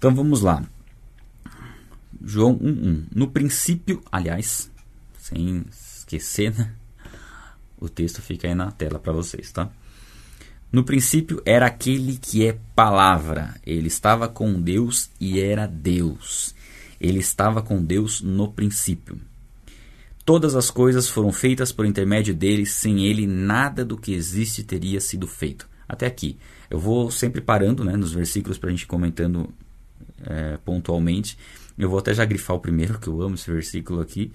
Então vamos lá. João 1:1. No princípio, aliás, sem esquecer, né? O texto fica aí na tela para vocês, tá? No princípio era aquele que é palavra. Ele estava com Deus e era Deus. Ele estava com Deus no princípio. Todas as coisas foram feitas por intermédio dele, sem ele nada do que existe teria sido feito. Até aqui. Eu vou sempre parando né, nos versículos para a gente comentando é, pontualmente. Eu vou até já grifar o primeiro, que eu amo esse versículo aqui.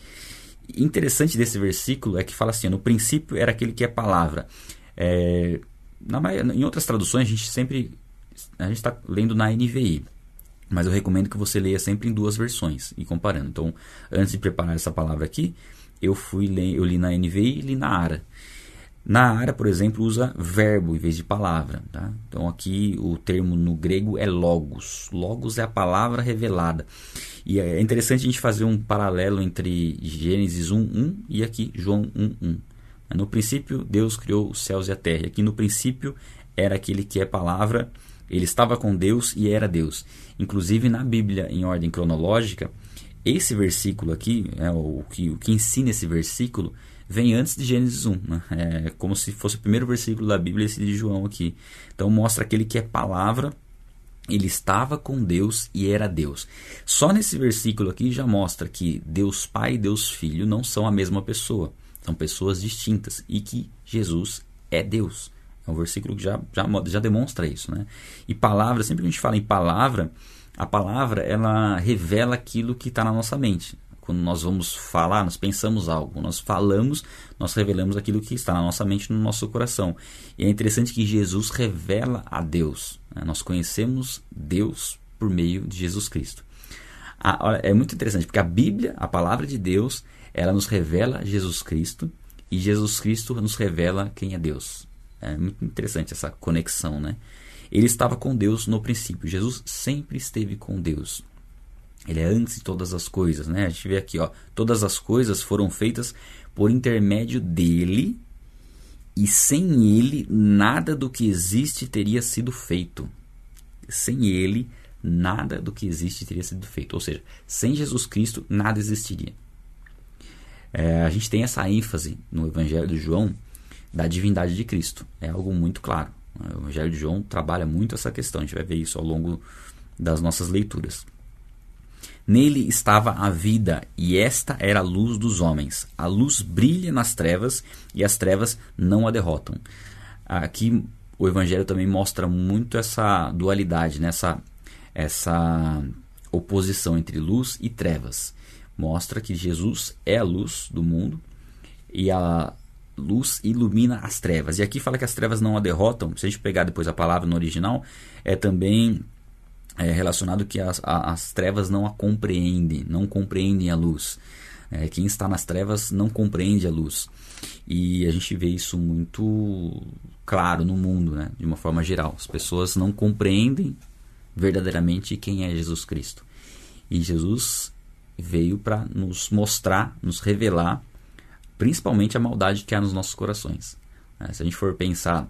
Interessante desse versículo é que fala assim: no princípio era aquele que é palavra. É, na, em outras traduções, a gente sempre a gente está lendo na NVI, mas eu recomendo que você leia sempre em duas versões e comparando. Então, antes de preparar essa palavra aqui, eu fui eu li na NVI e li na ARA. Na área, por exemplo, usa verbo em vez de palavra. Tá? Então aqui o termo no grego é logos. Logos é a palavra revelada. E é interessante a gente fazer um paralelo entre Gênesis 1.1 e aqui João 1.1. No princípio, Deus criou os céus e a terra. Aqui no princípio era aquele que é palavra, ele estava com Deus e era Deus. Inclusive na Bíblia, em ordem cronológica, esse versículo aqui, é, o, que, o que ensina esse versículo, vem antes de Gênesis 1. Né? É como se fosse o primeiro versículo da Bíblia, esse de João aqui. Então mostra aquele que é palavra, ele estava com Deus e era Deus. Só nesse versículo aqui já mostra que Deus Pai e Deus Filho não são a mesma pessoa. São pessoas distintas e que Jesus é Deus. É um versículo que já, já, já demonstra isso. Né? E palavra, sempre que a gente fala em palavra, a palavra ela revela aquilo que está na nossa mente. Quando nós vamos falar, nós pensamos algo. Nós falamos, nós revelamos aquilo que está na nossa mente, no nosso coração. E é interessante que Jesus revela a Deus. Né? Nós conhecemos Deus por meio de Jesus Cristo. é muito interessante, porque a Bíblia, a palavra de Deus, ela nos revela Jesus Cristo e Jesus Cristo nos revela quem é Deus. É muito interessante essa conexão, né? Ele estava com Deus no princípio. Jesus sempre esteve com Deus. Ele é antes de todas as coisas, né? A gente vê aqui, ó, todas as coisas foram feitas por intermédio dele e sem ele nada do que existe teria sido feito. Sem ele nada do que existe teria sido feito. Ou seja, sem Jesus Cristo nada existiria. É, a gente tem essa ênfase no Evangelho de João da divindade de Cristo. É algo muito claro. O Evangelho de João trabalha muito essa questão. A gente vai ver isso ao longo das nossas leituras. Nele estava a vida, e esta era a luz dos homens. A luz brilha nas trevas, e as trevas não a derrotam. Aqui o Evangelho também mostra muito essa dualidade, né? essa, essa oposição entre luz e trevas. Mostra que Jesus é a luz do mundo e a luz ilumina as trevas. E aqui fala que as trevas não a derrotam. Se a gente pegar depois a palavra no original, é também é, relacionado que as, as trevas não a compreendem, não compreendem a luz. É, quem está nas trevas não compreende a luz. E a gente vê isso muito claro no mundo, né? de uma forma geral. As pessoas não compreendem verdadeiramente quem é Jesus Cristo. E Jesus veio para nos mostrar, nos revelar, principalmente a maldade que há nos nossos corações. É, se a gente for pensar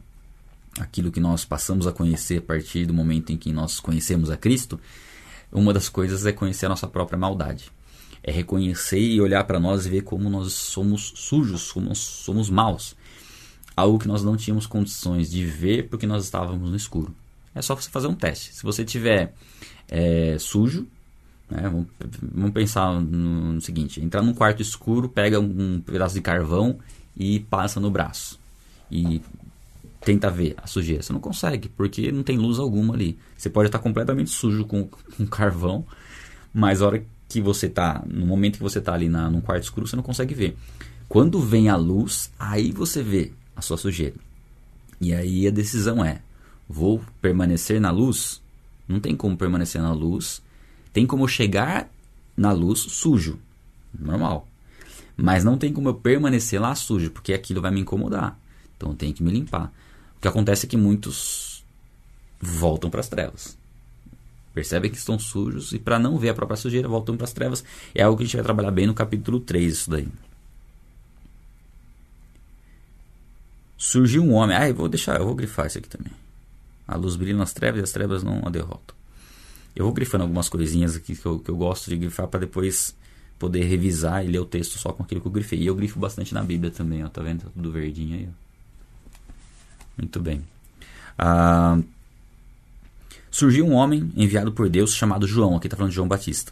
aquilo que nós passamos a conhecer a partir do momento em que nós conhecemos a Cristo, uma das coisas é conhecer a nossa própria maldade. É reconhecer e olhar para nós e ver como nós somos sujos, como nós somos maus. Algo que nós não tínhamos condições de ver porque nós estávamos no escuro. É só você fazer um teste. Se você tiver é, sujo, né, vamos, vamos, pensar no, no, seguinte: entrar num quarto escuro, pega um, pedaço de carvão e passa no braço. E tenta ver a sujeira. Você não consegue, porque não tem luz alguma ali. Você pode estar completamente sujo com, com carvão, mas a hora que você está, no momento que você está ali na, num quarto escuro, você não consegue ver. Quando vem a luz, aí você vê a sua sujeira. E aí a decisão é: vou permanecer na luz? Não tem como permanecer na luz. Tem como chegar na luz sujo, normal. Mas não tem como eu permanecer lá sujo, porque aquilo vai me incomodar. Então eu tenho que me limpar que acontece é que muitos voltam para as trevas. Percebem que estão sujos e para não ver a própria sujeira voltam para as trevas. É algo que a gente vai trabalhar bem no capítulo 3 isso daí. Surgiu um homem. Ah, eu vou deixar, eu vou grifar isso aqui também. A luz brilha nas trevas e as trevas não a derrotam. Eu vou grifando algumas coisinhas aqui que eu, que eu gosto de grifar para depois poder revisar e ler o texto só com aquilo que eu grifei. E eu grifo bastante na Bíblia também, ó, tá vendo? Tá tudo verdinho aí. Ó. Muito bem. Ah, surgiu um homem enviado por Deus chamado João, aqui está falando de João Batista.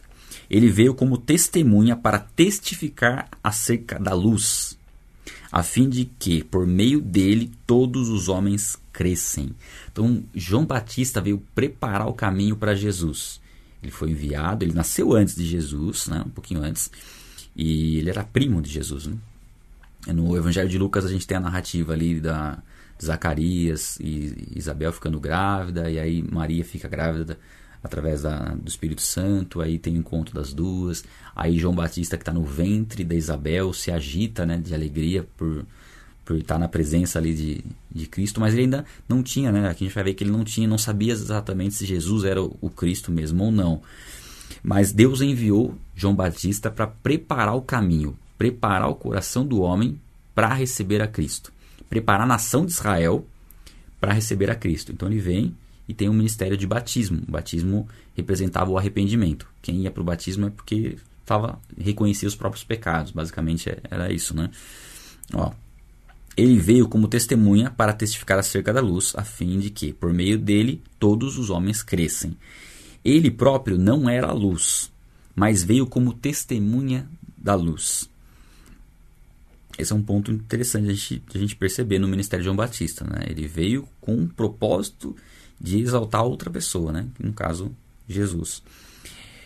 Ele veio como testemunha para testificar acerca da luz, a fim de que, por meio dele, todos os homens crescem. Então, João Batista veio preparar o caminho para Jesus. Ele foi enviado, ele nasceu antes de Jesus, né, um pouquinho antes, e ele era primo de Jesus. Né? No Evangelho de Lucas a gente tem a narrativa ali da Zacarias e Isabel ficando grávida, e aí Maria fica grávida através da, do Espírito Santo, aí tem o encontro das duas, aí João Batista que está no ventre da Isabel se agita né, de alegria por, por estar na presença ali de, de Cristo, mas ele ainda não tinha, né? Aqui a gente vai ver que ele não tinha, não sabia exatamente se Jesus era o, o Cristo mesmo ou não. Mas Deus enviou João Batista para preparar o caminho, preparar o coração do homem para receber a Cristo, preparar a nação de Israel para receber a Cristo. Então ele vem e tem um ministério de batismo. O batismo representava o arrependimento. Quem ia para o batismo é porque estava reconhecia os próprios pecados, basicamente é, era isso, né? Ó, ele veio como testemunha para testificar acerca da luz, a fim de que, por meio dele, todos os homens crescem. Ele próprio não era a luz, mas veio como testemunha da luz. Esse é um ponto interessante a gente, a gente perceber no ministério de João Batista. Né? Ele veio com o propósito de exaltar outra pessoa, né? no caso, Jesus.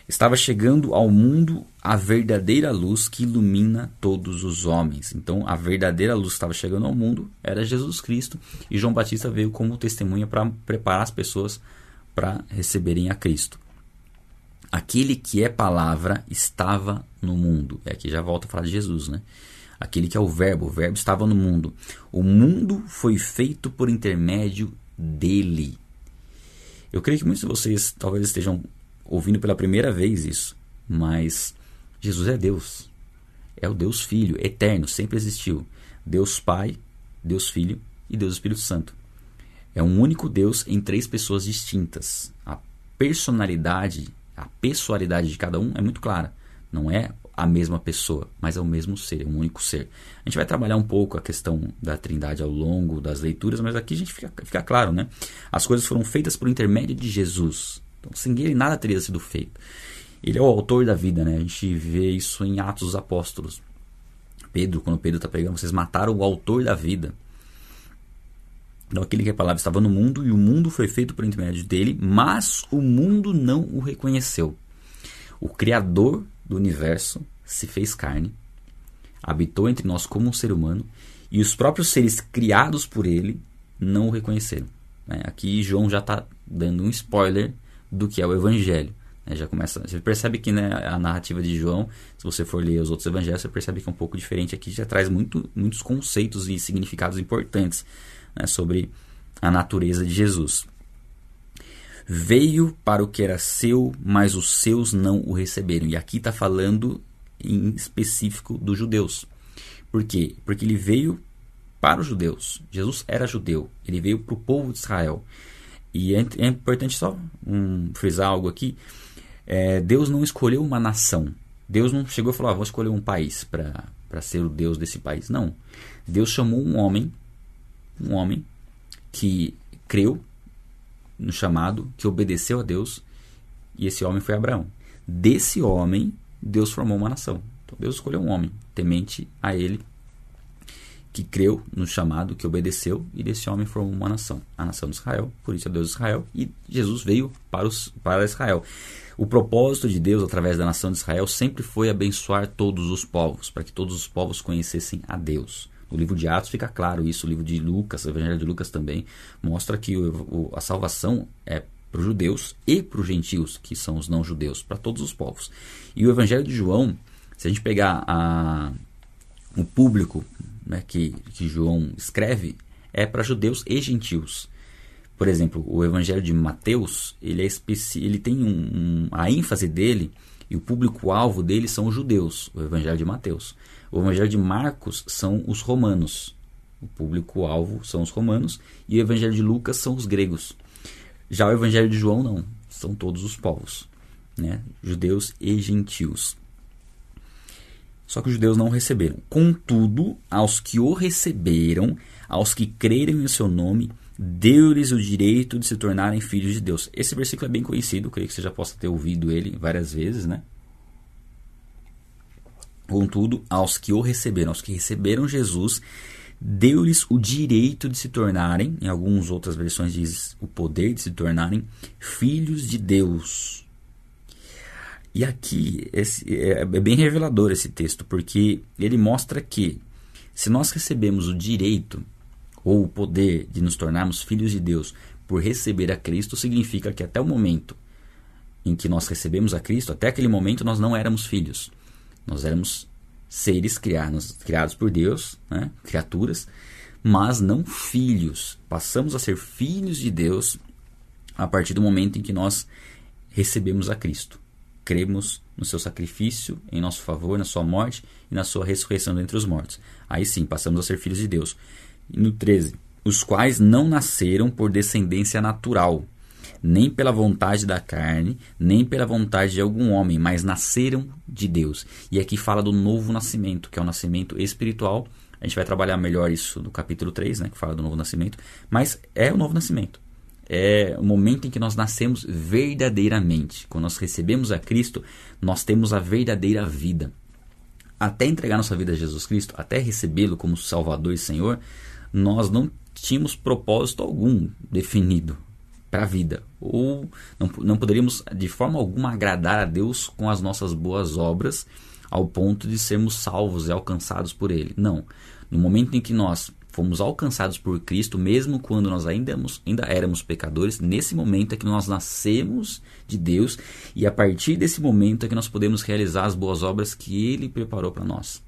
Estava chegando ao mundo a verdadeira luz que ilumina todos os homens. Então, a verdadeira luz que estava chegando ao mundo era Jesus Cristo, e João Batista veio como testemunha para preparar as pessoas para receberem a Cristo. Aquele que é palavra estava no mundo. É aqui já volta a falar de Jesus, né? Aquele que é o Verbo, o Verbo estava no mundo. O mundo foi feito por intermédio dele. Eu creio que muitos de vocês talvez estejam ouvindo pela primeira vez isso, mas Jesus é Deus. É o Deus Filho, eterno, sempre existiu. Deus Pai, Deus Filho e Deus Espírito Santo. É um único Deus em três pessoas distintas. A personalidade, a pessoalidade de cada um é muito clara. Não é a mesma pessoa, mas é o mesmo ser, é um único ser. A gente vai trabalhar um pouco a questão da trindade ao longo das leituras, mas aqui a gente fica, fica claro, né? As coisas foram feitas por intermédio de Jesus. Então, sem ele nada teria sido feito. Ele é o autor da vida, né? A gente vê isso em Atos dos Apóstolos. Pedro, quando Pedro está pregando, vocês mataram o autor da vida. Então, aquele que a palavra estava no mundo e o mundo foi feito por intermédio dele, mas o mundo não o reconheceu. O Criador do universo se fez carne, habitou entre nós como um ser humano e os próprios seres criados por ele não o reconheceram. Né? Aqui João já está dando um spoiler do que é o Evangelho. Né? Já começa, você percebe que né, a narrativa de João, se você for ler os outros Evangelhos, você percebe que é um pouco diferente. Aqui já traz muito, muitos conceitos e significados importantes né, sobre a natureza de Jesus. Veio para o que era seu, mas os seus não o receberam. E aqui está falando em específico dos judeus. Por quê? Porque ele veio para os judeus. Jesus era judeu. Ele veio para o povo de Israel. E é, é importante só um, frisar algo aqui. É, Deus não escolheu uma nação. Deus não chegou e falou: ah, vou escolher um país para ser o Deus desse país. Não. Deus chamou um homem, um homem que creu no chamado, que obedeceu a Deus, e esse homem foi Abraão. Desse homem, Deus formou uma nação. Então Deus escolheu um homem temente a ele que creu no chamado, que obedeceu, e desse homem formou uma nação, a nação de Israel, por isso é Deus de Israel, e Jesus veio para, os, para Israel. O propósito de Deus através da nação de Israel sempre foi abençoar todos os povos, para que todos os povos conhecessem a Deus. No livro de Atos fica claro isso, o livro de Lucas, o Evangelho de Lucas também, mostra que o, o, a salvação é para os judeus e para os gentios, que são os não-judeus, para todos os povos. E o Evangelho de João, se a gente pegar a, o público né, que, que João escreve é para judeus e gentios. Por exemplo, o Evangelho de Mateus, ele, é especi ele tem um, um, a ênfase dele e o público-alvo dele são os judeus, o Evangelho de Mateus. O Evangelho de Marcos são os romanos. O público-alvo são os romanos e o Evangelho de Lucas são os gregos. Já o Evangelho de João não. são todos os povos, né? judeus e gentios. Só que os judeus não receberam. Contudo, aos que o receberam, aos que creram em seu nome, deu-lhes o direito de se tornarem filhos de Deus. Esse versículo é bem conhecido, creio que você já possa ter ouvido ele várias vezes, né? Contudo, aos que o receberam, aos que receberam Jesus, deu-lhes o direito de se tornarem, em algumas outras versões diz o poder de se tornarem filhos de Deus. E aqui esse, é, é bem revelador esse texto, porque ele mostra que se nós recebemos o direito ou o poder de nos tornarmos filhos de Deus por receber a Cristo, significa que até o momento em que nós recebemos a Cristo, até aquele momento nós não éramos filhos. Nós éramos seres criados, criados por Deus, né? criaturas, mas não filhos. Passamos a ser filhos de Deus a partir do momento em que nós recebemos a Cristo. Cremos no seu sacrifício em nosso favor, na sua morte e na sua ressurreição dentre os mortos. Aí sim, passamos a ser filhos de Deus. E no 13, os quais não nasceram por descendência natural, nem pela vontade da carne, nem pela vontade de algum homem, mas nasceram de Deus. E aqui fala do novo nascimento, que é o nascimento espiritual. A gente vai trabalhar melhor isso no capítulo 3, né, que fala do novo nascimento, mas é o novo nascimento. É o momento em que nós nascemos verdadeiramente. Quando nós recebemos a Cristo, nós temos a verdadeira vida. Até entregar nossa vida a Jesus Cristo, até recebê-lo como Salvador e Senhor, nós não tínhamos propósito algum definido para a vida. Ou não, não poderíamos de forma alguma agradar a Deus com as nossas boas obras ao ponto de sermos salvos e alcançados por Ele. Não. No momento em que nós fomos alcançados por Cristo, mesmo quando nós ainda éramos, ainda éramos pecadores, nesse momento é que nós nascemos de Deus e a partir desse momento é que nós podemos realizar as boas obras que Ele preparou para nós.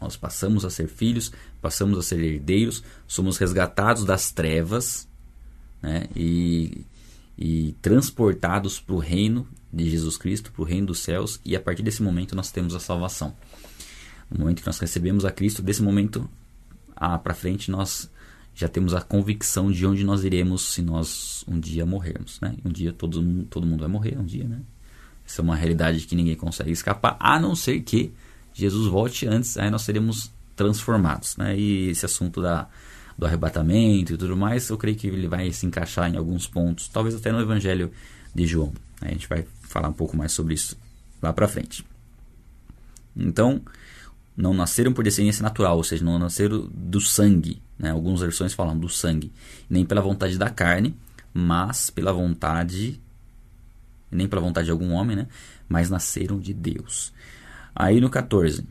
Nós passamos a ser filhos, passamos a ser herdeiros, somos resgatados das trevas né? e, e transportados para o reino de Jesus Cristo, para o reino dos céus, e a partir desse momento nós temos a salvação. No momento que nós recebemos a Cristo, desse momento para frente nós já temos a convicção de onde nós iremos se nós um dia morrermos. Né? Um dia todo, todo mundo vai morrer, um dia. Né? Essa é uma realidade que ninguém consegue escapar, a não ser que Jesus volte antes, aí nós seremos transformados. Né? E esse assunto da, do arrebatamento e tudo mais, eu creio que ele vai se encaixar em alguns pontos, talvez até no Evangelho de João. A gente vai falar um pouco mais sobre isso lá para frente. Então, não nasceram por descendência natural, ou seja, não nasceram do sangue. Né? Algumas versões falam do sangue, nem pela vontade da carne, mas pela vontade, nem pela vontade de algum homem, né? mas nasceram de Deus. Aí no 14,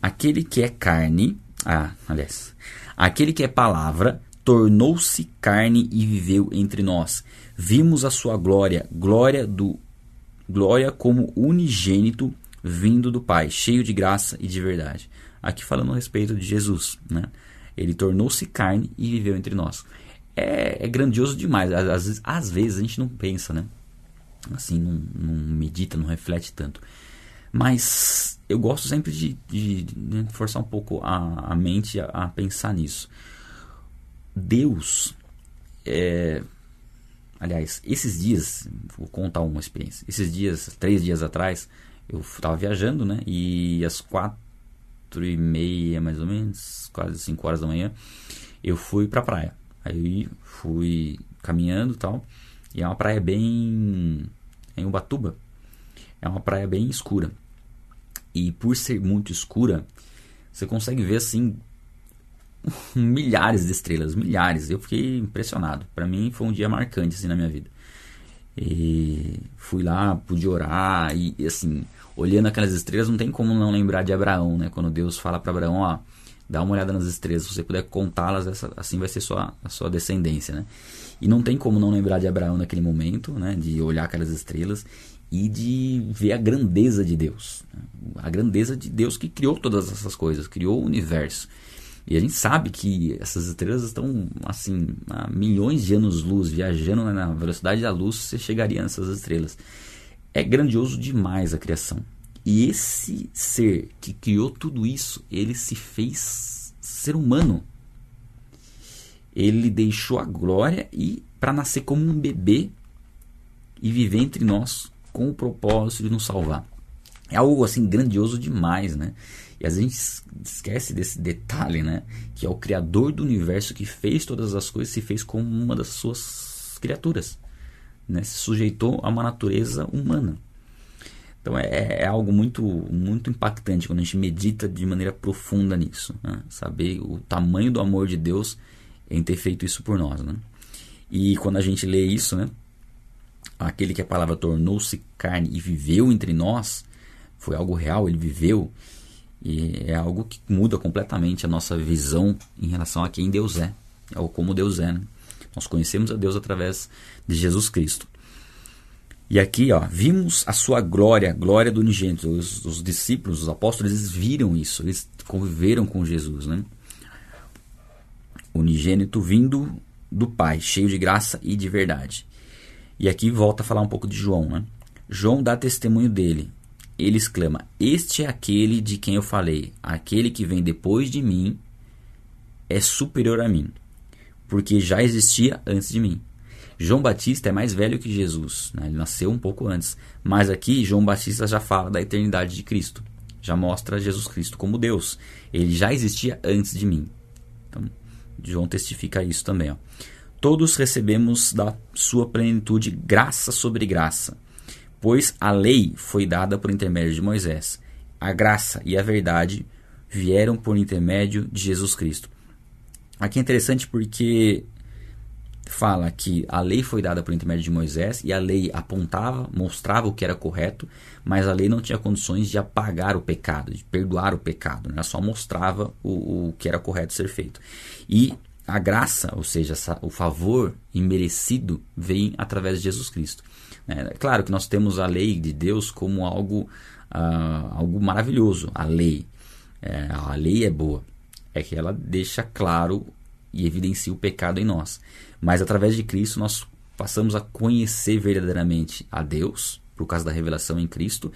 aquele que é carne, ah, aliás, Aquele que é palavra tornou-se carne e viveu entre nós. Vimos a sua glória, glória do glória como unigênito vindo do Pai, cheio de graça e de verdade. Aqui falando a respeito de Jesus, né? Ele tornou-se carne e viveu entre nós. É, é grandioso demais. Às, às, vezes a gente não pensa, né? Assim, não, não medita, não reflete tanto. Mas eu gosto sempre de, de, de forçar um pouco a, a mente a, a, pensar nisso. Deus, é, aliás, esses dias, vou contar uma experiência. Esses dias, três dias atrás, eu estava viajando, né? E às quatro e meia, mais ou menos, quase cinco horas da manhã, eu fui pra praia. Aí fui caminhando tal. E é uma praia bem. em Ubatuba. É uma praia bem escura. E por ser muito escura, você consegue ver assim milhares de estrelas, milhares. Eu fiquei impressionado. Para mim foi um dia marcante assim na minha vida. E fui lá, pude orar e assim, olhando aquelas estrelas, não tem como não lembrar de Abraão, né? Quando Deus fala para Abraão, ó, dá uma olhada nas estrelas, se você puder contá-las, assim vai ser sua, a sua descendência, né? E não tem como não lembrar de Abraão naquele momento, né? De olhar aquelas estrelas e de ver a grandeza de Deus. Né? A grandeza de Deus que criou todas essas coisas, criou o universo. E a gente sabe que essas estrelas estão assim a milhões de anos-luz, viajando na velocidade da luz, você chegaria nessas estrelas. É grandioso demais a criação. E esse ser que criou tudo isso, ele se fez ser humano. Ele deixou a glória e para nascer como um bebê e viver entre nós com o propósito de nos salvar. É algo assim grandioso demais, né? E às vezes a gente esquece desse detalhe, né? Que é o Criador do universo que fez todas as coisas se fez como uma das suas criaturas. Né? Se sujeitou a uma natureza humana. Então é, é, algo muito, muito impactante quando a gente medita de maneira profunda nisso. Né? Saber o tamanho do amor de Deus em ter feito isso por nós. Né? E quando a gente lê isso, né? Aquele que a palavra tornou-se carne e viveu entre nós, foi algo real, ele viveu. E é algo que muda completamente a nossa visão em relação a quem Deus é, ou como Deus é. Né? Nós conhecemos a Deus através de Jesus Cristo. E aqui, ó, vimos a sua glória, glória do unigênito. Os, os, discípulos, os apóstolos, eles viram isso, eles conviveram com Jesus, né? Unigênito vindo do Pai, cheio de graça e de verdade. E aqui volta a falar um pouco de João, né? João dá testemunho dele ele exclama: Este é aquele de quem eu falei, aquele que vem depois de mim é superior a mim, porque já existia antes de mim. João Batista é mais velho que Jesus, né? ele nasceu um pouco antes, mas aqui João Batista já fala da eternidade de Cristo, já mostra Jesus Cristo como Deus, ele já existia antes de mim. Então, João testifica isso também. Ó. Todos recebemos da sua plenitude graça sobre graça pois a lei foi dada por intermédio de Moisés. A graça e a verdade vieram por intermédio de Jesus Cristo. Aqui é interessante porque fala que a lei foi dada por intermédio de Moisés e a lei apontava, mostrava o que era correto, mas a lei não tinha condições de apagar o pecado, de perdoar o pecado, né? só mostrava o, o que era correto ser feito. E a graça, ou seja, o favor imerecido, vem através de Jesus Cristo. É claro que nós temos a lei de Deus como algo, uh, algo maravilhoso, a lei. É, a lei é boa, é que ela deixa claro e evidencia o pecado em nós. Mas através de Cristo nós passamos a conhecer verdadeiramente a Deus, por causa da revelação em Cristo,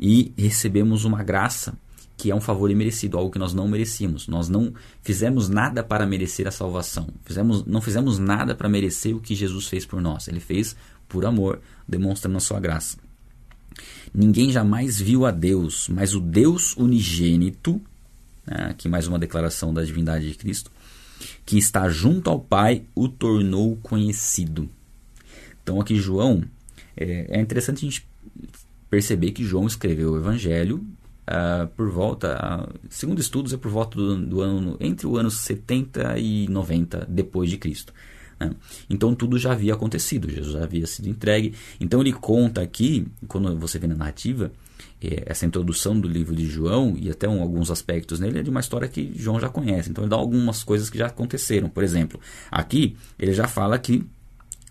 e recebemos uma graça que é um favor imerecido, algo que nós não merecíamos. Nós não fizemos nada para merecer a salvação. Fizemos, não fizemos nada para merecer o que Jesus fez por nós. Ele fez por amor, demonstrando a sua graça. Ninguém jamais viu a Deus, mas o Deus unigênito, né, aqui mais uma declaração da divindade de Cristo, que está junto ao Pai, o tornou conhecido. Então aqui João, é, é interessante a gente perceber que João escreveu o Evangelho uh, por volta, uh, segundo estudos, é por volta do, do, ano, entre o ano 70 e 90 depois de Cristo. Né? Então tudo já havia acontecido, Jesus havia sido entregue. Então ele conta aqui, quando você vê na narrativa, é, essa introdução do livro de João e até um, alguns aspectos nele é de uma história que João já conhece. Então ele dá algumas coisas que já aconteceram. Por exemplo, aqui ele já fala que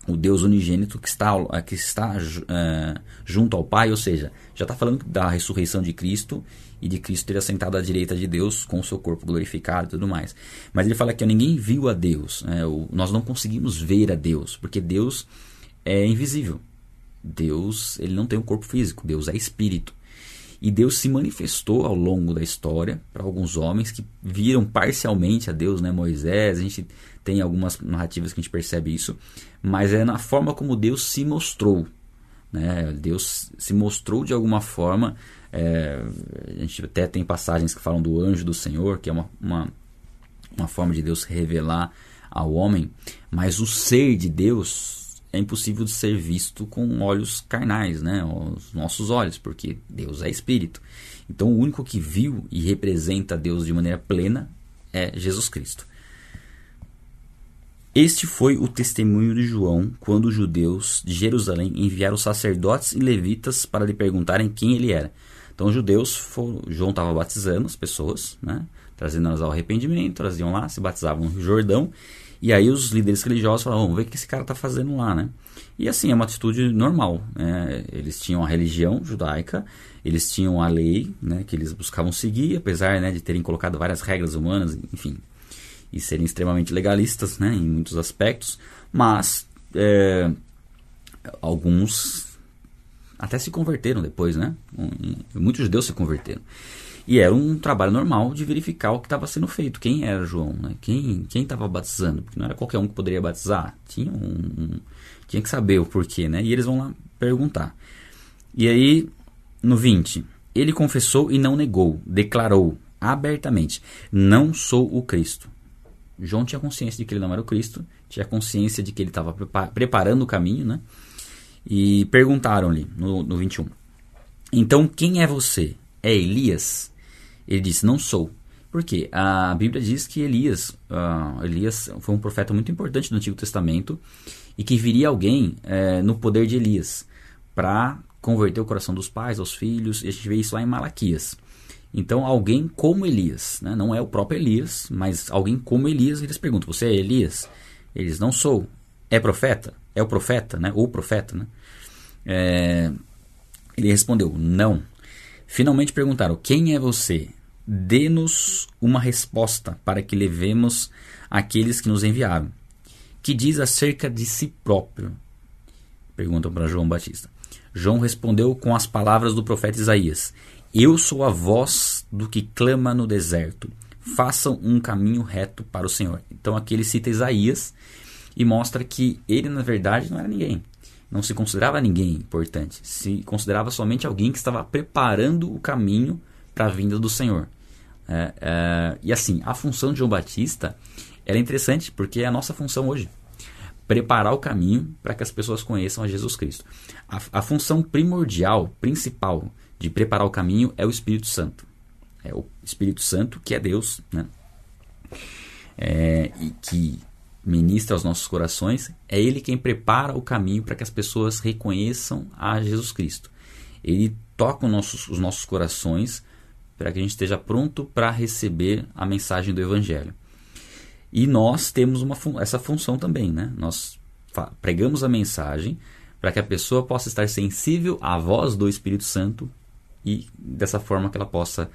o Deus unigênito que está, que está uh, junto ao Pai, ou seja, já está falando da ressurreição de Cristo e de Cristo ter assentado à direita de Deus com o seu corpo glorificado e tudo mais. Mas ele fala que ninguém viu a Deus, né? o, nós não conseguimos ver a Deus, porque Deus é invisível. Deus ele não tem um corpo físico, Deus é espírito. E Deus se manifestou ao longo da história para alguns homens que viram parcialmente a Deus, né? Moisés, a gente tem algumas narrativas que a gente percebe isso, mas é na forma como Deus se mostrou. Né? Deus se mostrou de alguma forma. É, a gente até tem passagens que falam do anjo do Senhor, que é uma, uma, uma forma de Deus revelar ao homem, mas o ser de Deus é impossível de ser visto com olhos carnais, né? Os nossos olhos, porque Deus é espírito. Então o único que viu e representa Deus de maneira plena é Jesus Cristo. Este foi o testemunho de João quando os judeus de Jerusalém enviaram sacerdotes e levitas para lhe perguntarem quem ele era. Então os judeus, foram, João estava batizando as pessoas, né? trazendo-as ao arrependimento, traziam lá, se batizavam no Jordão e aí os líderes religiosos falavam, vamos ver o que esse cara está fazendo lá, né? E assim, é uma atitude normal. Né? Eles tinham a religião judaica, eles tinham a lei né, que eles buscavam seguir, apesar né, de terem colocado várias regras humanas, enfim, e serem extremamente legalistas né, em muitos aspectos, mas é, alguns até se converteram depois, né? Muitos judeus se converteram. E era um trabalho normal de verificar o que estava sendo feito. Quem era João? Né? Quem estava batizando? Porque não era qualquer um que poderia batizar. Tinha um, um Tinha que saber o porquê, né? E eles vão lá perguntar. E aí, no 20, ele confessou e não negou, declarou abertamente: Não sou o Cristo. João tinha consciência de que ele não era o Cristo, tinha consciência de que ele estava preparando o caminho, né? E perguntaram-lhe no, no 21. Então, quem é você? É Elias? Ele disse: Não sou. Porque a Bíblia diz que Elias, uh, Elias foi um profeta muito importante do Antigo Testamento e que viria alguém é, no poder de Elias para converter o coração dos pais aos filhos. E a gente vê isso lá em Malaquias. Então, alguém como Elias, né? não é o próprio Elias, mas alguém como Elias, eles perguntam: Você é Elias? Eles não sou. É profeta? É o profeta, né? Ou profeta, né? É... Ele respondeu: Não. Finalmente perguntaram: Quem é você? Dê-nos uma resposta para que levemos aqueles que nos enviaram. Que diz acerca de si próprio? Perguntam para João Batista. João respondeu com as palavras do profeta Isaías: Eu sou a voz do que clama no deserto. Façam um caminho reto para o Senhor. Então aqui ele cita Isaías e mostra que ele, na verdade, não era ninguém. Não se considerava ninguém importante. Se considerava somente alguém que estava preparando o caminho para a vinda do Senhor. É, é, e assim, a função de João Batista é interessante porque é a nossa função hoje preparar o caminho para que as pessoas conheçam a Jesus Cristo. A, a, função primordial, principal de preparar o caminho é o Espírito Santo. É o Espírito Santo que é Deus, né? É, e que ministra aos nossos corações, é Ele quem prepara o caminho para que as pessoas reconheçam a Jesus Cristo. Ele toca os nossos, os nossos corações para que a gente esteja pronto para receber a mensagem do Evangelho. E nós temos uma, essa função também, né? Nós pregamos a mensagem para que a pessoa possa estar sensível à voz do Espírito Santo e dessa forma que ela possa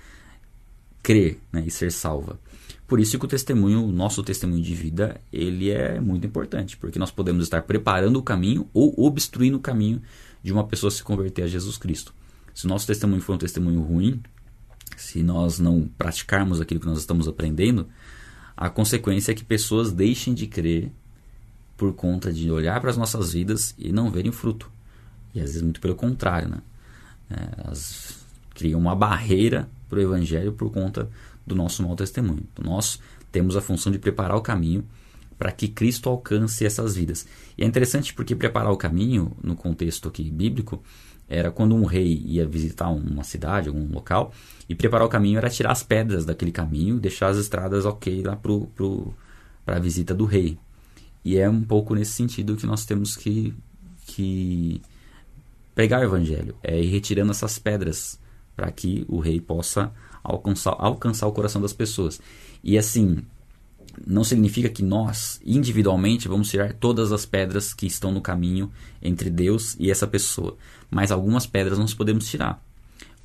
crer né, e ser salva. Por isso que o testemunho, o nosso testemunho de vida, ele é muito importante, porque nós podemos estar preparando o caminho ou obstruindo o caminho de uma pessoa se converter a Jesus Cristo. Se o nosso testemunho for um testemunho ruim, se nós não praticarmos aquilo que nós estamos aprendendo, a consequência é que pessoas deixem de crer por conta de olhar para as nossas vidas e não verem fruto. E às vezes muito pelo contrário, né? É, elas criam uma barreira para o evangelho por conta do nosso mau testemunho. Então, nós temos a função de preparar o caminho para que Cristo alcance essas vidas. E é interessante porque preparar o caminho, no contexto aqui bíblico, era quando um rei ia visitar uma cidade, algum local, e preparar o caminho era tirar as pedras daquele caminho, deixar as estradas ok lá para a visita do rei. E é um pouco nesse sentido que nós temos que, que pregar o evangelho, é ir retirando essas pedras para que o rei possa alcançar, alcançar o coração das pessoas. E assim, não significa que nós, individualmente, vamos tirar todas as pedras que estão no caminho entre Deus e essa pessoa. Mas algumas pedras nós podemos tirar.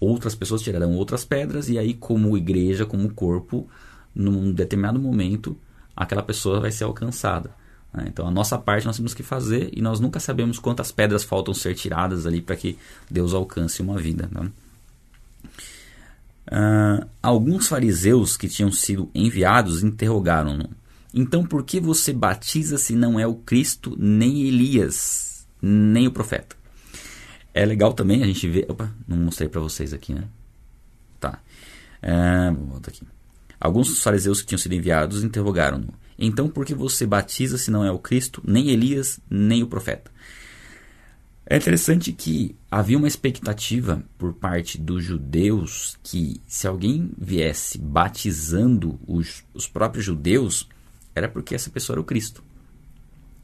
Outras pessoas tirarão outras pedras, e aí, como igreja, como corpo, num determinado momento, aquela pessoa vai ser alcançada. Né? Então, a nossa parte nós temos que fazer, e nós nunca sabemos quantas pedras faltam ser tiradas ali para que Deus alcance uma vida. Né? Uh, alguns fariseus que tinham sido enviados interrogaram-no: Então por que você batiza se não é o Cristo, nem Elias, nem o profeta? É legal também a gente ver. Opa, não mostrei para vocês aqui, né? Tá. Uh, voltar aqui. Alguns fariseus que tinham sido enviados interrogaram-no: Então por que você batiza se não é o Cristo, nem Elias, nem o profeta? É interessante que havia uma expectativa por parte dos judeus que, se alguém viesse batizando os, os próprios judeus, era porque essa pessoa era o Cristo.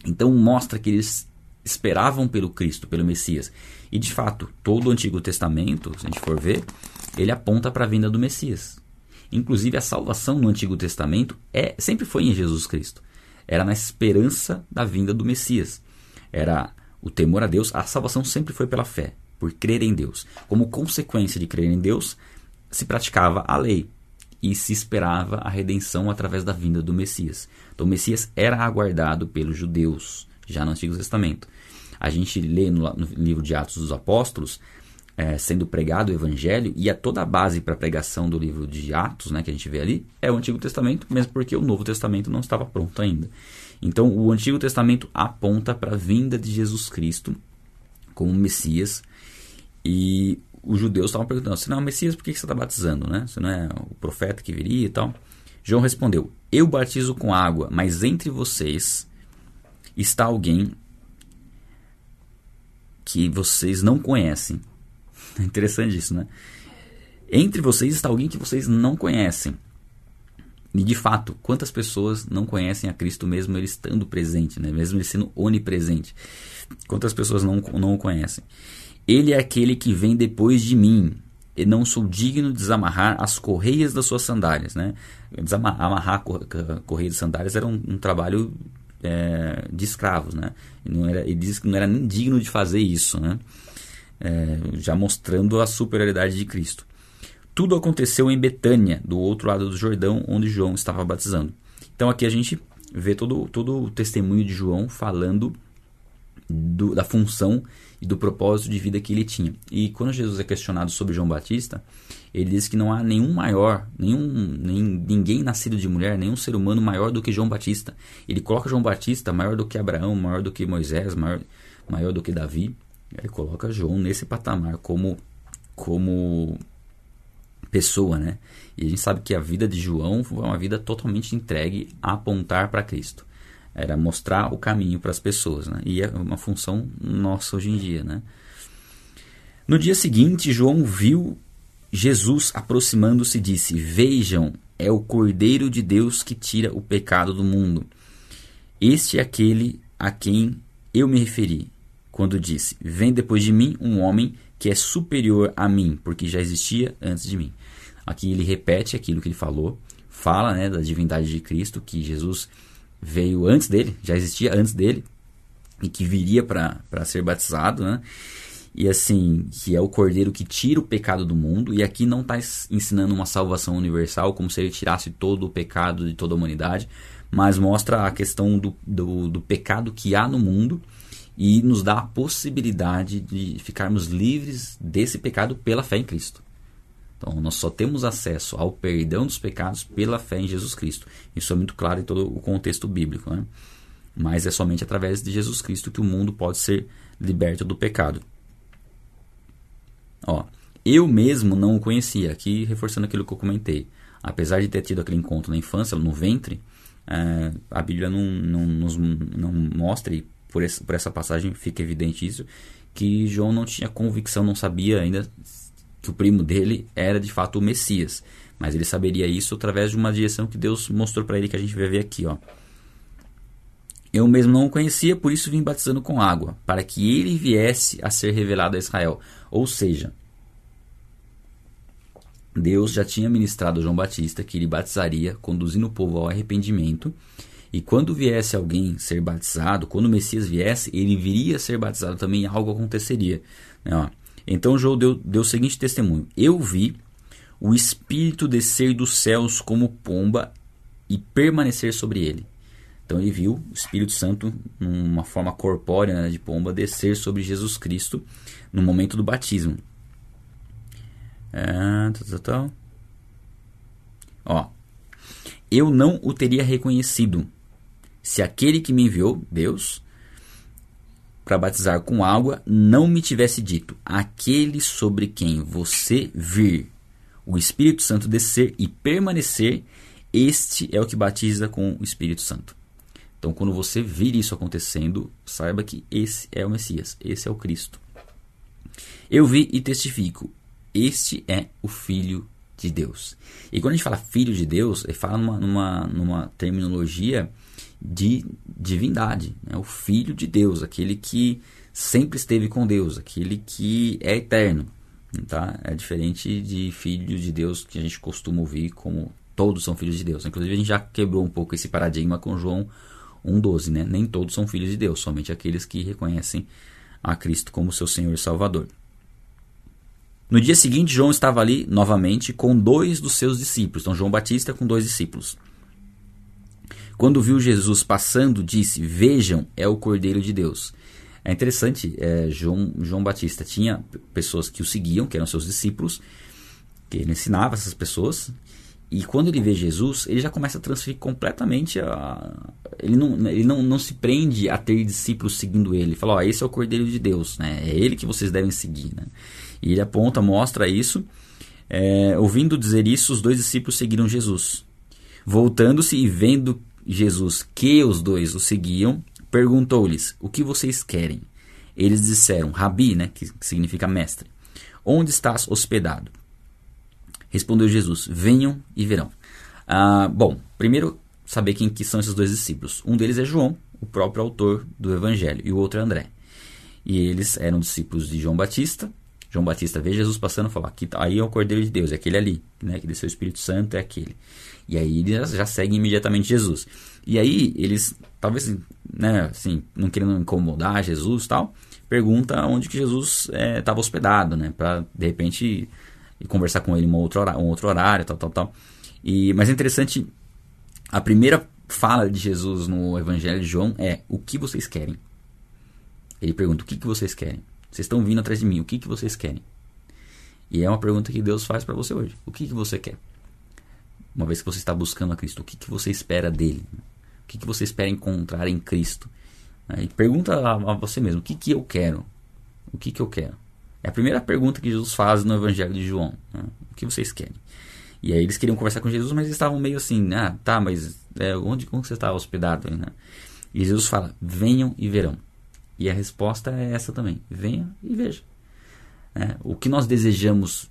Então mostra que eles esperavam pelo Cristo, pelo Messias. E de fato, todo o Antigo Testamento, se a gente for ver, ele aponta para a vinda do Messias. Inclusive a salvação no Antigo Testamento é sempre foi em Jesus Cristo. Era na esperança da vinda do Messias. Era o temor a Deus, a salvação sempre foi pela fé, por crer em Deus. Como consequência de crer em Deus, se praticava a lei e se esperava a redenção através da vinda do Messias. Então, o Messias era aguardado pelos judeus, já no Antigo Testamento. A gente lê no, no livro de Atos dos Apóstolos é, sendo pregado o evangelho e a toda a base para a pregação do livro de Atos, né, que a gente vê ali, é o Antigo Testamento, mesmo porque o Novo Testamento não estava pronto ainda. Então, o Antigo Testamento aponta para a vinda de Jesus Cristo como Messias e os judeus estavam perguntando: se não é o Messias, por que você está batizando? Né? Se não é o profeta que viria e tal. João respondeu: Eu batizo com água, mas entre vocês está alguém que vocês não conhecem. Interessante isso, né? Entre vocês está alguém que vocês não conhecem. E de fato, quantas pessoas não conhecem a Cristo mesmo ele estando presente, né? mesmo ele sendo onipresente? Quantas pessoas não, não o conhecem? Ele é aquele que vem depois de mim, e não sou digno de desamarrar as correias das suas sandálias. Né? Desamarrar, amarrar a correia de sandálias era um, um trabalho é, de escravos. Né? Não era, ele diz que não era nem digno de fazer isso. Né? É, já mostrando a superioridade de Cristo. Tudo aconteceu em Betânia, do outro lado do Jordão, onde João estava batizando. Então aqui a gente vê todo, todo o testemunho de João falando do, da função e do propósito de vida que ele tinha. E quando Jesus é questionado sobre João Batista, ele diz que não há nenhum maior, nenhum, nem, ninguém nascido de mulher, nenhum ser humano maior do que João Batista. Ele coloca João Batista maior do que Abraão, maior do que Moisés, maior, maior do que Davi. Ele coloca João nesse patamar como, como pessoa, né? E a gente sabe que a vida de João foi uma vida totalmente entregue a apontar para Cristo. Era mostrar o caminho para as pessoas, né? E é uma função nossa hoje em dia, né? No dia seguinte, João viu Jesus aproximando-se e disse: Vejam, é o Cordeiro de Deus que tira o pecado do mundo. Este é aquele a quem eu me referi quando disse: Vem depois de mim um homem que é superior a mim, porque já existia antes de mim. Aqui ele repete aquilo que ele falou, fala né, da divindade de Cristo, que Jesus veio antes dele, já existia antes dele, e que viria para ser batizado, né? E assim, que é o cordeiro que tira o pecado do mundo, e aqui não está ensinando uma salvação universal, como se ele tirasse todo o pecado de toda a humanidade, mas mostra a questão do, do, do pecado que há no mundo e nos dá a possibilidade de ficarmos livres desse pecado pela fé em Cristo. Então, nós só temos acesso ao perdão dos pecados pela fé em Jesus Cristo. Isso é muito claro em todo o contexto bíblico. Né? Mas é somente através de Jesus Cristo que o mundo pode ser liberto do pecado. Ó, eu mesmo não o conhecia, aqui reforçando aquilo que eu comentei. Apesar de ter tido aquele encontro na infância, no ventre, é, a Bíblia não, não, não mostra e por, esse, por essa passagem fica evidente isso, que João não tinha convicção, não sabia ainda que o primo dele era de fato o Messias. Mas ele saberia isso através de uma direção que Deus mostrou para ele, que a gente vai ver aqui. Ó. Eu mesmo não o conhecia, por isso vim batizando com água, para que ele viesse a ser revelado a Israel. Ou seja, Deus já tinha ministrado a João Batista que ele batizaria, conduzindo o povo ao arrependimento e quando viesse alguém ser batizado, quando o Messias viesse, ele viria a ser batizado também, algo aconteceria. Né? Então João deu, deu o seguinte testemunho: Eu vi o Espírito descer dos céus como pomba e permanecer sobre ele. Então ele viu o Espírito Santo, numa forma corpórea né, de pomba, descer sobre Jesus Cristo no momento do batismo. É, tá, tá, tá. Ó, eu não o teria reconhecido se aquele que me enviou, Deus, para batizar com água, não me tivesse dito: aquele sobre quem você vir o Espírito Santo descer e permanecer, este é o que batiza com o Espírito Santo. Então, quando você vir isso acontecendo, saiba que esse é o Messias, esse é o Cristo. Eu vi e testifico: este é o Filho de Deus. E quando a gente fala Filho de Deus, ele fala numa, numa, numa terminologia de divindade, né? o Filho de Deus, aquele que sempre esteve com Deus, aquele que é eterno. Tá? É diferente de filho de Deus que a gente costuma ouvir como todos são filhos de Deus. Inclusive a gente já quebrou um pouco esse paradigma com João 1,12. Né? Nem todos são filhos de Deus, somente aqueles que reconhecem a Cristo como seu Senhor e Salvador. No dia seguinte, João estava ali novamente com dois dos seus discípulos. Então, João Batista com dois discípulos. Quando viu Jesus passando, disse: Vejam, é o Cordeiro de Deus. É interessante, é, João, João Batista tinha pessoas que o seguiam, que eram seus discípulos, que ele ensinava essas pessoas, e quando ele vê Jesus, ele já começa a transferir completamente a. Ele não, ele não, não se prende a ter discípulos seguindo ele. Ele fala: Ó, esse é o Cordeiro de Deus, né? É ele que vocês devem seguir, né? E ele aponta, mostra isso. É, ouvindo dizer isso, os dois discípulos seguiram Jesus. Voltando-se e vendo Jesus que os dois o seguiam, perguntou-lhes: O que vocês querem? Eles disseram: Rabi, né, que significa mestre, onde estás hospedado? Respondeu Jesus: Venham e verão. Ah, bom, primeiro saber quem que são esses dois discípulos. Um deles é João, o próprio autor do Evangelho, e o outro é André. E eles eram discípulos de João Batista. João Batista vê Jesus passando e fala: tá, aí é o Cordeiro de Deus, é aquele ali, né, que desceu o Espírito Santo, é aquele. E aí eles já seguem imediatamente Jesus. E aí eles, talvez, né, assim, não querendo incomodar Jesus tal, pergunta onde que Jesus estava é, hospedado, né, para de repente conversar com ele um outro horário, um outro horário tal, tal, tal. E, mas é interessante, a primeira fala de Jesus no Evangelho de João é: O que vocês querem? Ele pergunta: O que, que vocês querem? Vocês estão vindo atrás de mim, o que, que vocês querem? E é uma pergunta que Deus faz para você hoje: O que, que você quer? Uma vez que você está buscando a Cristo, o que, que você espera dele? O que, que você espera encontrar em Cristo? E pergunta a, você mesmo: O que, que eu quero? O que, que eu quero? É a primeira pergunta que Jesus faz no Evangelho de João. Né? O que vocês querem? E aí eles queriam conversar com Jesus, mas eles estavam meio assim, ah, tá, mas é, onde como você está hospedado? Né? E Jesus fala, venham e verão. E a resposta é essa também, venham e vejam. É, o que nós desejamos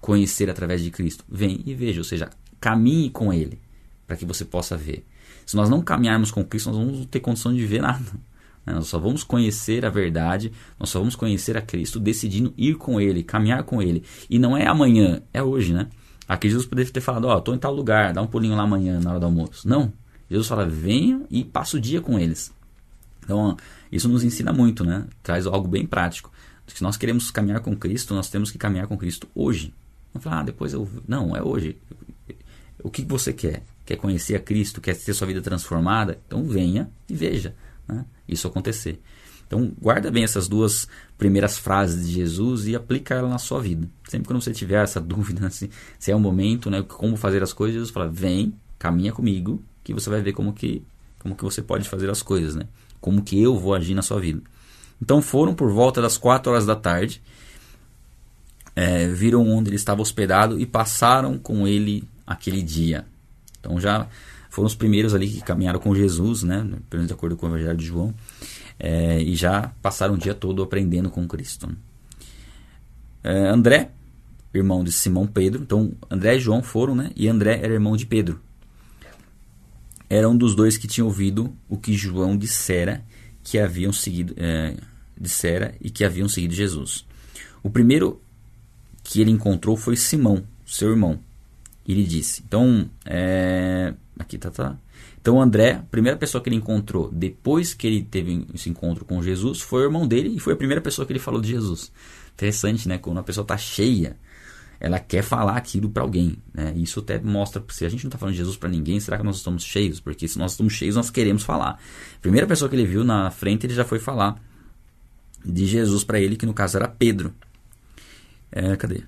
conhecer através de Cristo, vem e veja, ou seja, caminhe com Ele, para que você possa ver. Se nós não caminharmos com Cristo, nós vamos ter condição de ver nada. Né? Nós só vamos conhecer a verdade, nós só vamos conhecer a Cristo decidindo ir com Ele, caminhar com Ele. E não é amanhã, é hoje, né? Aqui Jesus poderia ter falado, ó, oh, estou em tal lugar, dá um pulinho lá amanhã na hora do almoço. Não. Jesus fala, venha e passa o dia com eles. Então, isso nos ensina muito, né? Traz algo bem prático. Se nós queremos caminhar com Cristo, nós temos que caminhar com Cristo hoje. Não falar, ah, depois eu. Não, é hoje. O que você quer? Quer conhecer a Cristo? Quer ter sua vida transformada? Então venha e veja né, isso acontecer. Então, guarda bem essas duas primeiras frases de Jesus e aplica ela na sua vida. Sempre quando você tiver essa dúvida, assim, se é o momento, né, como fazer as coisas, Jesus fala, vem, caminha comigo, que você vai ver como que, como que você pode fazer as coisas, né? Como que eu vou agir na sua vida. Então, foram por volta das quatro horas da tarde, é, viram onde ele estava hospedado e passaram com ele aquele dia. Então, já foram os primeiros ali que caminharam com Jesus, né? Pelo menos de acordo com o Evangelho de João. É, e já passaram o dia todo aprendendo com Cristo. É, André, irmão de Simão Pedro. Então, André e João foram, né? E André era irmão de Pedro. Era um dos dois que tinha ouvido o que João dissera que haviam seguido, é, dissera e que haviam seguido Jesus. O primeiro que ele encontrou foi Simão, seu irmão. Ele disse: Então, é, Aqui tá, tá. Então André, a primeira pessoa que ele encontrou depois que ele teve esse encontro com Jesus foi o irmão dele e foi a primeira pessoa que ele falou de Jesus. Interessante, né? Quando uma pessoa está cheia, ela quer falar aquilo para alguém. Né? Isso até mostra, se a gente não está falando de Jesus para ninguém, será que nós estamos cheios? Porque se nós estamos cheios, nós queremos falar. A primeira pessoa que ele viu na frente, ele já foi falar de Jesus para ele, que no caso era Pedro. É, cadê?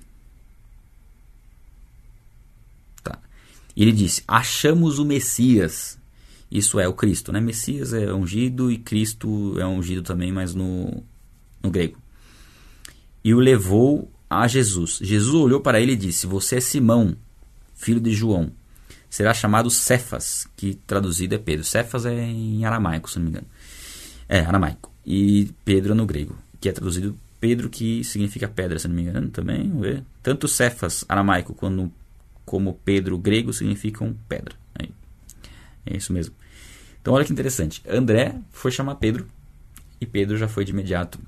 E ele disse: Achamos o Messias. Isso é o Cristo, né? Messias é ungido e Cristo é ungido também, mas no, no grego. E o levou a Jesus. Jesus olhou para ele e disse: Você é Simão, filho de João. Será chamado Cefas, que traduzido é Pedro. Cefas é em aramaico, se não me engano. É, aramaico. E Pedro é no grego, que é traduzido Pedro, que significa pedra, se não me engano, também. Tanto Cefas, aramaico, quanto como Pedro grego significam pedra. É, isso mesmo. Então olha que interessante. André foi chamar Pedro e Pedro já foi de imediato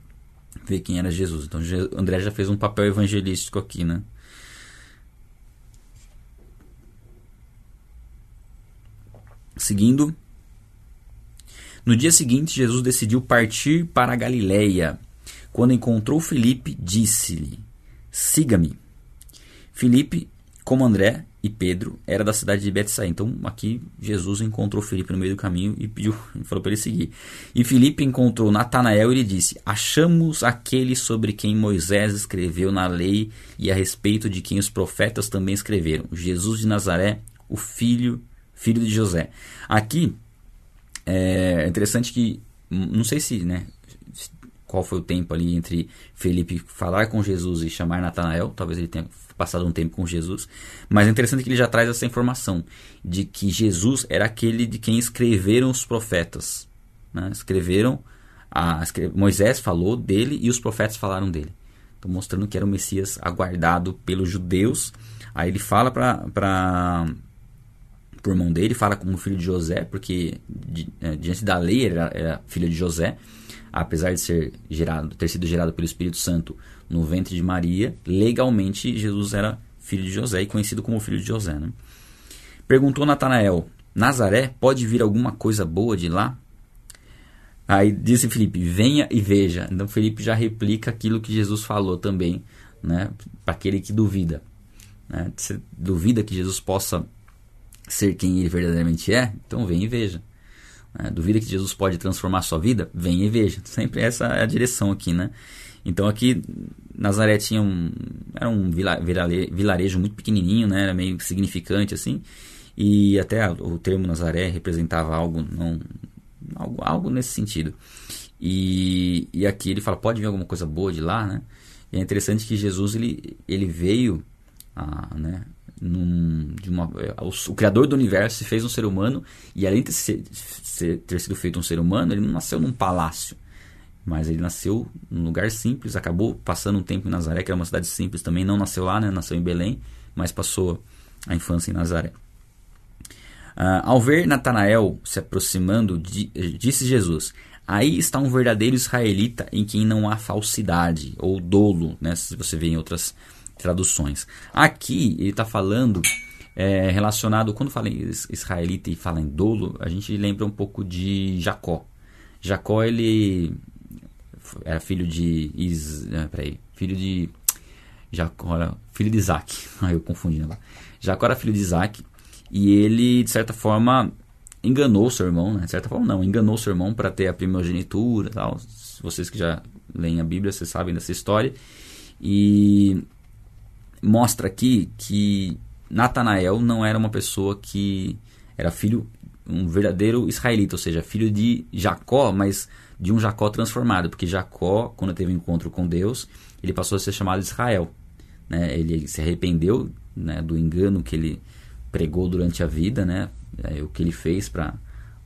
ver quem era Jesus. Então André já fez um papel evangelístico aqui, né? Seguindo, no dia seguinte Jesus decidiu partir para a Galiléia. Quando encontrou Felipe, disse-lhe: Siga-me. Felipe como André e Pedro era da cidade de Betsaida. Então aqui Jesus encontrou Felipe no meio do caminho e pediu, falou para ele seguir. E Felipe encontrou Natanael e lhe disse: Achamos aquele sobre quem Moisés escreveu na lei e a respeito de quem os profetas também escreveram, Jesus de Nazaré, o filho filho de José. Aqui é interessante que não sei se, né, qual foi o tempo ali entre Felipe falar com Jesus e chamar Natanael, talvez ele tenha passado um tempo com Jesus, mas é interessante que ele já traz essa informação de que Jesus era aquele de quem escreveram os profetas. Né? Escreveram, a, Moisés falou dele e os profetas falaram dele. Mostrando que era o Messias aguardado pelos judeus. Aí ele fala para por mão dele, fala como filho de José, porque é, diante da lei era, era filho de José apesar de ser gerado, ter sido gerado pelo Espírito Santo no ventre de Maria, legalmente Jesus era filho de José e conhecido como filho de José. Né? Perguntou Natanael: Nazaré pode vir alguma coisa boa de lá? Aí disse Felipe: Venha e veja. Então Felipe já replica aquilo que Jesus falou também, né, para aquele que duvida. Né? Você duvida que Jesus possa ser quem ele verdadeiramente é? Então vem e veja. Né? Duvida que Jesus pode transformar a sua vida? Venha e veja. Sempre essa é a direção aqui, né? Então aqui Nazaré tinha um era um vilarejo muito pequenininho, né? Era meio significante assim. E até o termo Nazaré representava algo não algo, algo nesse sentido. E, e aqui ele fala pode vir alguma coisa boa de lá, né? E é interessante que Jesus ele, ele veio a, né, num, de uma, o, o, criador do universo fez um ser humano e além de ser, ser, ter sido feito um ser humano, ele não nasceu num palácio, mas ele nasceu num lugar simples, acabou passando um tempo em Nazaré, que era uma cidade simples também, não nasceu lá, né, nasceu em Belém, mas passou a infância em Nazaré. Uh, ao ver Natanael se aproximando, disse Jesus: Aí está um verdadeiro israelita em quem não há falsidade ou dolo, né, se você vê em outras traduções. Aqui ele está falando é, relacionado, quando fala em israelita e fala em dolo, a gente lembra um pouco de Jacó. Jacó ele era filho de Is, é, peraí, filho de Jacó, filho de Isaac. Aí eu confundi lá. Jacó era filho de Isaac e ele de certa forma enganou seu irmão, né? De certa forma não, enganou seu irmão para ter a primogenitura, tal. Vocês que já leem a Bíblia, vocês sabem dessa história. E mostra aqui que Natanael não era uma pessoa que era filho, um verdadeiro israelita, ou seja, filho de Jacó, mas de um Jacó transformado, porque Jacó, quando teve um encontro com Deus, ele passou a ser chamado Israel. Né? Ele se arrependeu né, do engano que ele pregou durante a vida, né? É, o que ele fez para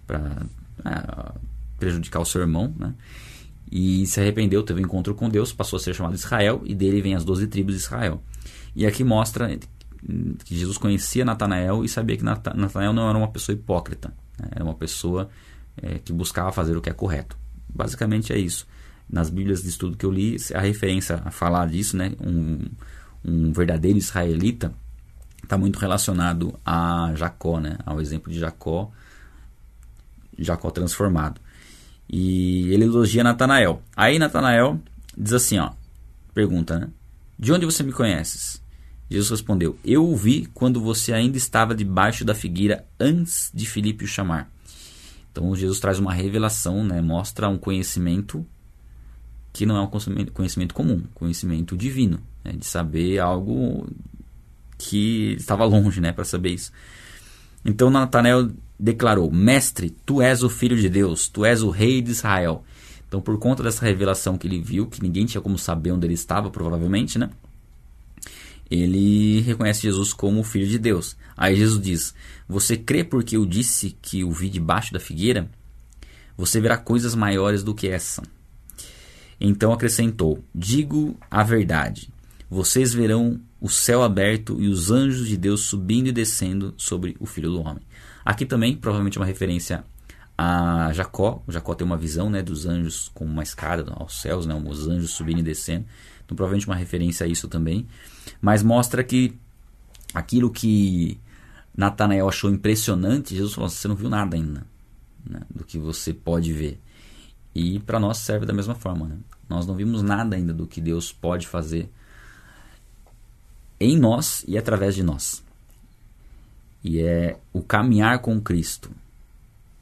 é, prejudicar o seu irmão, né? e se arrependeu, teve um encontro com Deus, passou a ser chamado Israel, e dele vem as doze tribos de Israel. E aqui mostra que Jesus conhecia Natanael e sabia que Natanael não era uma pessoa hipócrita, né? era uma pessoa é, que buscava fazer o que é correto. Basicamente é isso. Nas Bíblias de estudo que eu li, a referência a falar disso, né? um, um verdadeiro israelita, está muito relacionado a Jacó, né? ao exemplo de Jacó, Jacó transformado. E ele elogia Natanael. Aí Natanael diz assim, ó, pergunta, né? De onde você me conheces? Jesus respondeu: Eu o vi quando você ainda estava debaixo da figueira antes de Filipe o chamar. Então Jesus traz uma revelação, né? mostra um conhecimento que não é um conhecimento comum, conhecimento divino, né? de saber algo que estava longe né? para saber isso. Então Natanael declarou: Mestre, tu és o filho de Deus, tu és o rei de Israel. Então, por conta dessa revelação que ele viu, que ninguém tinha como saber onde ele estava, provavelmente, né? Ele reconhece Jesus como o Filho de Deus. Aí Jesus diz: Você crê porque eu disse que o vi debaixo da figueira? Você verá coisas maiores do que essa. Então acrescentou: Digo a verdade. Vocês verão o céu aberto e os anjos de Deus subindo e descendo sobre o Filho do Homem. Aqui também, provavelmente, uma referência a Jacó. Jacó tem uma visão né, dos anjos com uma escada aos céus, né, os anjos subindo e descendo. Então, provavelmente uma referência a isso também. Mas mostra que aquilo que Natanael achou impressionante, Jesus falou: você não viu nada ainda né, do que você pode ver. E para nós serve da mesma forma. Né? Nós não vimos nada ainda do que Deus pode fazer em nós e através de nós. E é o caminhar com Cristo.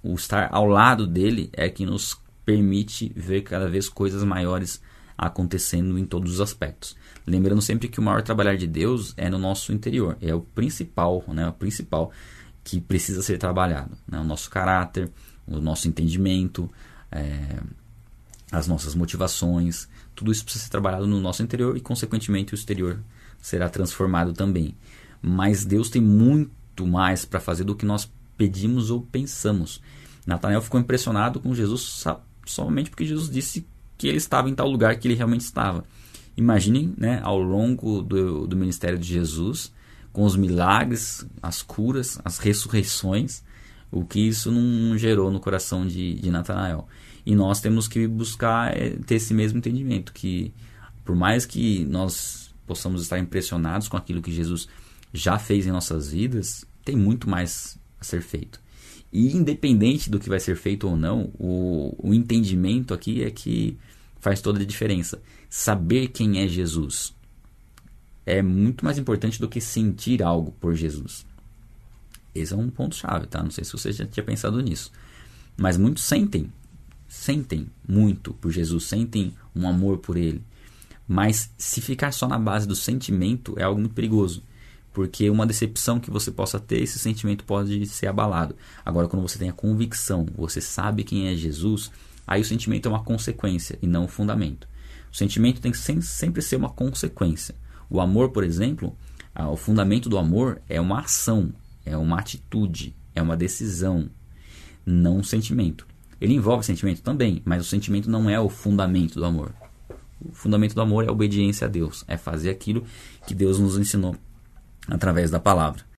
O estar ao lado dele é que nos permite ver cada vez coisas maiores acontecendo em todos os aspectos. Lembrando sempre que o maior trabalhar de Deus é no nosso interior, é o principal, né, o principal que precisa ser trabalhado, né, o nosso caráter, o nosso entendimento, é, as nossas motivações, tudo isso precisa ser trabalhado no nosso interior e, consequentemente, o exterior será transformado também. Mas Deus tem muito mais para fazer do que nós pedimos ou pensamos. Natanael ficou impressionado com Jesus somente porque Jesus disse que ele estava em tal lugar que ele realmente estava. Imaginem, né, ao longo do, do ministério de Jesus, com os milagres, as curas, as ressurreições, o que isso não gerou no coração de, de Natanael. E nós temos que buscar é, ter esse mesmo entendimento, que por mais que nós possamos estar impressionados com aquilo que Jesus já fez em nossas vidas, tem muito mais a ser feito. E independente do que vai ser feito ou não, o, o entendimento aqui é que faz toda a diferença. Saber quem é Jesus é muito mais importante do que sentir algo por Jesus. Esse é um ponto chave, tá? Não sei se você já tinha pensado nisso. Mas muitos sentem, sentem muito por Jesus, sentem um amor por ele. Mas se ficar só na base do sentimento é algo muito perigoso. Porque uma decepção que você possa ter, esse sentimento pode ser abalado. Agora, quando você tem a convicção, você sabe quem é Jesus, aí o sentimento é uma consequência e não um fundamento. O sentimento tem que sempre ser uma consequência. O amor, por exemplo, o fundamento do amor é uma ação, é uma atitude, é uma decisão, não um sentimento. Ele envolve sentimento também, mas o sentimento não é o fundamento do amor. O fundamento do amor é a obediência a Deus, é fazer aquilo que Deus nos ensinou através da palavra.